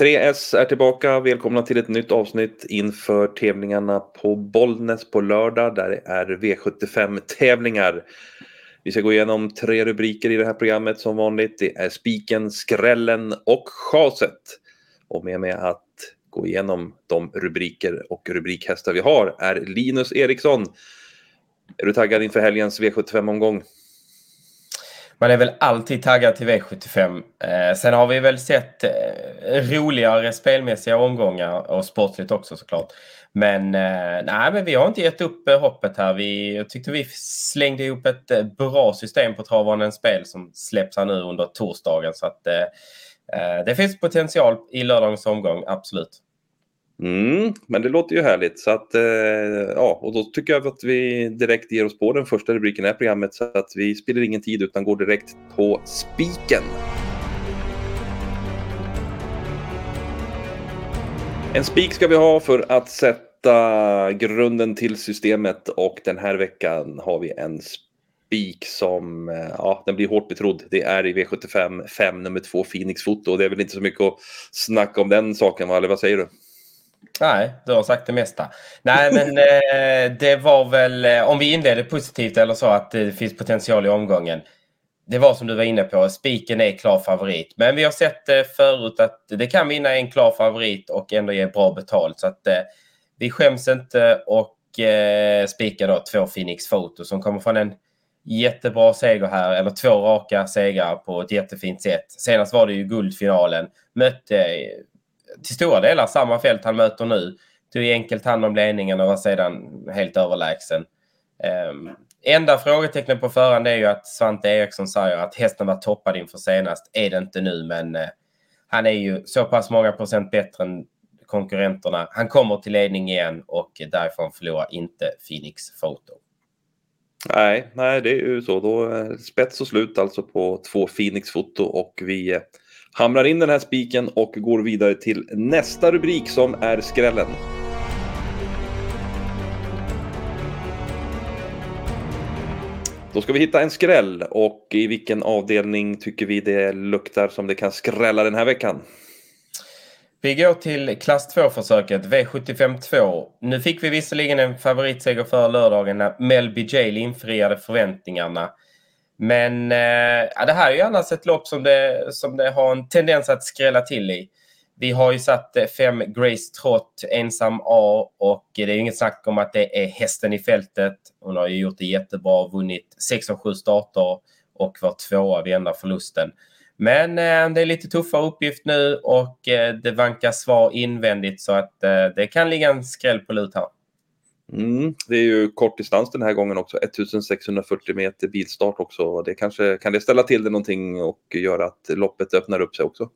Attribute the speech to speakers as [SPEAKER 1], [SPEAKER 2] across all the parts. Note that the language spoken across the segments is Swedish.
[SPEAKER 1] 3S är tillbaka. Välkomna till ett nytt avsnitt inför tävlingarna på Bollnäs på lördag. Där det är V75-tävlingar. Vi ska gå igenom tre rubriker i det här programmet som vanligt. Det är spiken, skrällen och chaset. Och med mig att gå igenom de rubriker och rubrikhästar vi har är Linus Eriksson. Är du taggad inför helgens V75-omgång?
[SPEAKER 2] Man är väl alltid taggad till V75. Eh, sen har vi väl sett eh, roligare spelmässiga omgångar och sportligt också såklart. Men eh, nej, men vi har inte gett upp eh, hoppet här. Vi, jag tyckte vi slängde ihop ett eh, bra system på Travandens spel som släpps här nu under torsdagen. Så att eh, eh, det finns potential i lördagens omgång, absolut.
[SPEAKER 1] Mm, men det låter ju härligt. Så att, eh, ja, och då tycker jag att vi direkt ger oss på den första rubriken i det här programmet så att vi spelar ingen tid utan går direkt på spiken. En spik ska vi ha för att sätta grunden till systemet och den här veckan har vi en spik som, eh, ja, den blir hårt betrodd. Det är i V75 5 nummer 2 Phoenix Foto och det är väl inte så mycket att snacka om den saken, va? eller vad säger du?
[SPEAKER 2] Nej, du har sagt det mesta. Nej, men eh, det var väl, eh, om vi inleder positivt eller så, att det finns potential i omgången. Det var som du var inne på, spiken är klar favorit. Men vi har sett eh, förut att det kan vinna en klar favorit och ändå ge bra betalt. Så att eh, vi skäms inte och eh, spikar då två Phoenix Photo som kommer från en jättebra seger här, eller två raka segrar på ett jättefint sätt. Senast var det ju guldfinalen. Mötte eh, till stora delar samma fält han möter nu. Tog enkelt hand om ledningen och var sedan helt överlägsen. Um, enda frågetecknet på förhand är ju att Svante Eriksson säger att hästen var toppad inför senast. Är det inte nu, men uh, han är ju så pass många procent bättre än konkurrenterna. Han kommer till ledning igen och därifrån förlorar inte Phoenix Photo.
[SPEAKER 1] Nej, nej, det är ju så. Då är spets och slut alltså på två Phoenix Foto och vi eh, hamrar in den här spiken och går vidare till nästa rubrik som är skrällen. Då ska vi hitta en skräll och i vilken avdelning tycker vi det luktar som det kan skrälla den här veckan?
[SPEAKER 2] Vi går till klass 2-försöket, V75 2. Nu fick vi visserligen en favoritseger förra lördagen när Melby Jail infriade förväntningarna. Men eh, ja, det här är ju annars ett lopp som det, som det har en tendens att skrälla till i. Vi har ju satt eh, fem Grace Trott ensam A och det är inget snack om att det är hästen i fältet. Hon har ju gjort det jättebra, vunnit 6 av 7 starter och var tvåa vid enda förlusten. Men eh, det är lite tuffare uppgift nu och eh, det vankas svar invändigt så att eh, det kan ligga en skräll på lut här.
[SPEAKER 1] Mm, det är ju kort distans den här gången också, 1640 meter bilstart också. Det kanske, kan det ställa till det någonting och göra att loppet öppnar upp sig också?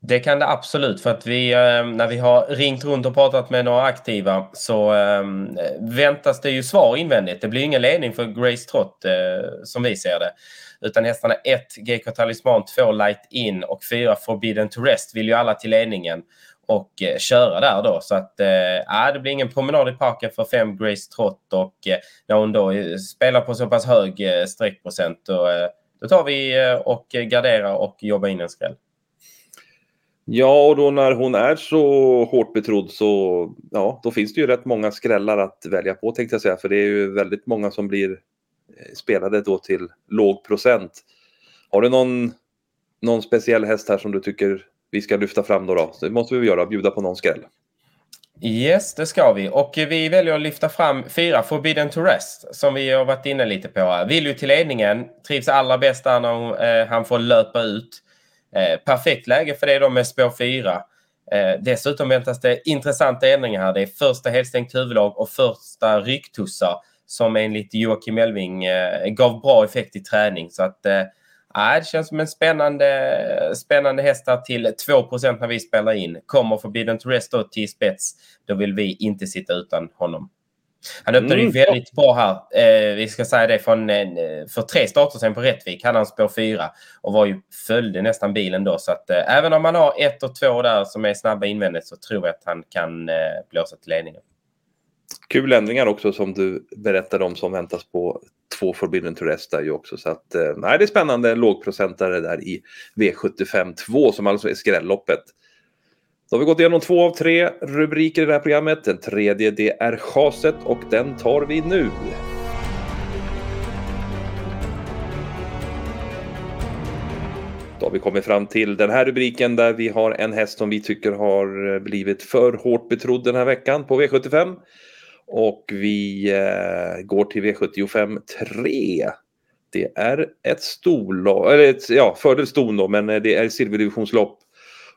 [SPEAKER 2] Det kan det absolut för att vi eh, när vi har ringt runt och pratat med några aktiva så eh, väntas det ju svar invändigt. Det blir ingen ledning för Grace Trott eh, som vi ser det. Utan hästarna 1 GK Talisman, 2 Light In och 4 Forbidden to Rest vill ju alla till ledningen och eh, köra där då. Så att eh, ah, det blir ingen promenad i parken för fem Grace Trott och eh, när hon då eh, spelar på så pass hög eh, streckprocent då, eh, då tar vi eh, och garderar och jobbar in en skräll.
[SPEAKER 1] Ja, och då när hon är så hårt betrodd så ja, då finns det ju rätt många skrällar att välja på tänkte jag säga. För det är ju väldigt många som blir eh, spelade då till låg procent. Har du någon, någon speciell häst här som du tycker vi ska lyfta fram då. då. Så det måste vi göra, bjuda på någon skräll.
[SPEAKER 2] Yes, det ska vi. Och vi väljer att lyfta fram fyra Forbidden to Rest som vi har varit inne lite på. Vill ju till ledningen, trivs allra bäst när eh, han får löpa ut. Eh, perfekt läge för det då med spår 4. Eh, dessutom väntas det intressanta ändringar här. Det är första helstängt huvudlag och första rycktussar som enligt Joakim Elving eh, gav bra effekt i träning. Så att eh, Ja, det känns som en spännande, spännande hästar till 2% när vi spelar in. Kommer Forbidden to Rest då till spets, då vill vi inte sitta utan honom. Han öppnade mm. ju väldigt bra här. Eh, vi ska säga det från, eh, för tre starter sen på Rättvik hade han spår 4 och var ju, följde nästan bilen då. Så att eh, även om man har ett och två där som är snabba invändigt så tror jag att han kan eh, blåsa till ledningen.
[SPEAKER 1] Kul ändringar också som du berättade om som väntas på två Forbidden to Rest där ju också. Så att, eh, nej, det är spännande lågprocentare där i V75 2 som alltså är skrälloppet. Då har vi gått igenom två av tre rubriker i det här programmet. Den tredje det är chaset och den tar vi nu. Då har vi kommit fram till den här rubriken där vi har en häst som vi tycker har eh, blivit för hårt betrodd den här veckan på V75. Och vi eh, går till V75 3. Det är ett storlopp, eller ett, ja, fördel ston då, men eh, det är silverdivisionslopp.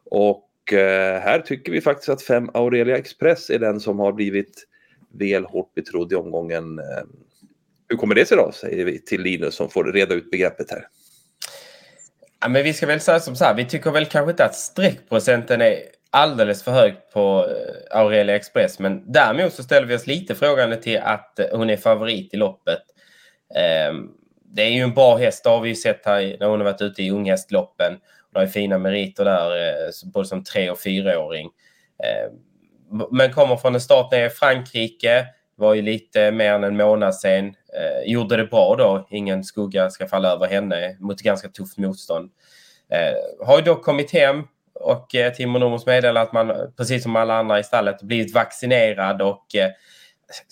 [SPEAKER 1] Och eh, här tycker vi faktiskt att 5 Aurelia Express är den som har blivit väl hårt betrodd i omgången. Eh, hur kommer det sig då, säger vi till Linus som får reda ut begreppet här.
[SPEAKER 2] Ja, men vi ska väl säga som så här, vi tycker väl kanske inte att streckprocenten är alldeles för högt på eh, Aurelia Express. Men däremot så ställer vi oss lite frågande till att eh, hon är favorit i loppet. Ehm, det är ju en bra häst, det har vi ju sett här när hon har varit ute i unghästloppen. Hon har ju fina meriter där, eh, både som tre och fyraåring. Ehm, men kommer från en start nere i Frankrike, var ju lite mer än en månad sen. Gjorde det bra då, ingen skugga ska falla över henne mot ganska tufft motstånd. Har ju dock kommit hem, och eh, Timo Nomos meddelar att man, precis som alla andra i stallet, blivit vaccinerad och eh,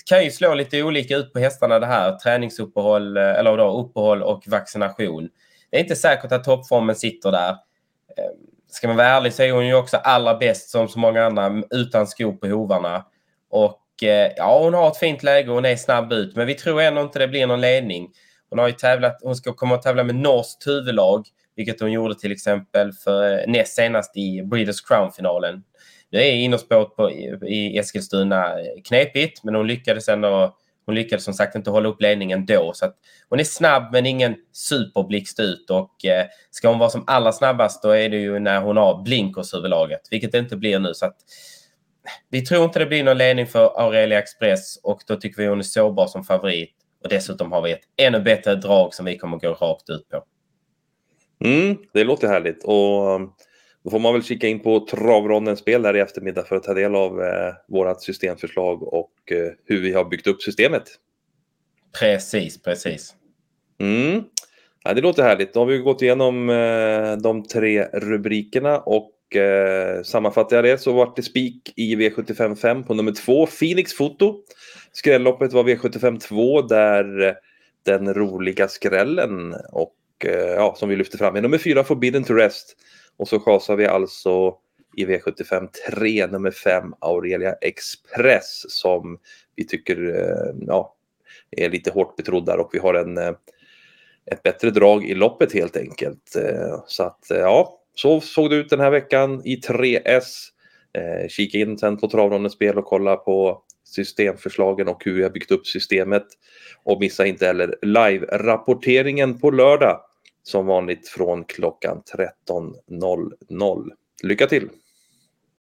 [SPEAKER 2] kan ju slå lite olika ut på hästarna det här. Träningsuppehåll, eh, eller då uppehåll och vaccination. Det är inte säkert att toppformen sitter där. Eh, ska man vara ärlig så är hon ju också allra bäst som så många andra utan skor på hovarna. Och eh, ja, hon har ett fint läge och hon är snabb ut. Men vi tror ändå inte det blir någon ledning. Hon har ju tävlat, hon ska komma att tävla med norskt huvudlag vilket hon gjorde till exempel för eh, näst senast i Breeders Crown-finalen. Det är innerspåret på, i Eskilstuna eh, knepigt, men hon lyckades ändå hon lyckades som sagt inte hålla upp ledningen då. Så hon är snabb men ingen superblixt ut och eh, ska hon vara som allra snabbast då är det ju när hon har blinkers överlaget, vilket det inte blir nu. Så att, vi tror inte det blir någon ledning för Aurelia Express och då tycker vi hon är sårbar som favorit. Och dessutom har vi ett ännu bättre drag som vi kommer gå rakt ut på.
[SPEAKER 1] Mm, det låter härligt och um, då får man väl kika in på Travrondens spel där i eftermiddag för att ta del av eh, vårat systemförslag och eh, hur vi har byggt upp systemet.
[SPEAKER 2] Precis, precis.
[SPEAKER 1] Mm. Ja, det låter härligt. Då har vi gått igenom eh, de tre rubrikerna och eh, sammanfattar jag det så vart det spik i V75 5 på nummer två, Phoenix Foto. Skrälloppet var V75 2 där den roliga skrällen och Eh, Eh, ja, som vi lyfter fram är nummer fyra Forbidden to Rest. Och så chasar vi alltså i V75 3 nummer 5 Aurelia Express som vi tycker eh, ja, är lite hårt betrodd där och vi har en, eh, ett bättre drag i loppet helt enkelt. Så att ja, så såg det ut den här veckan i 3S. Kika in sen på Travrondens spel och kolla på systemförslagen och hur vi har byggt upp systemet. Och missa inte heller live-rapporteringen på lördag som vanligt från klockan 13.00. Lycka till!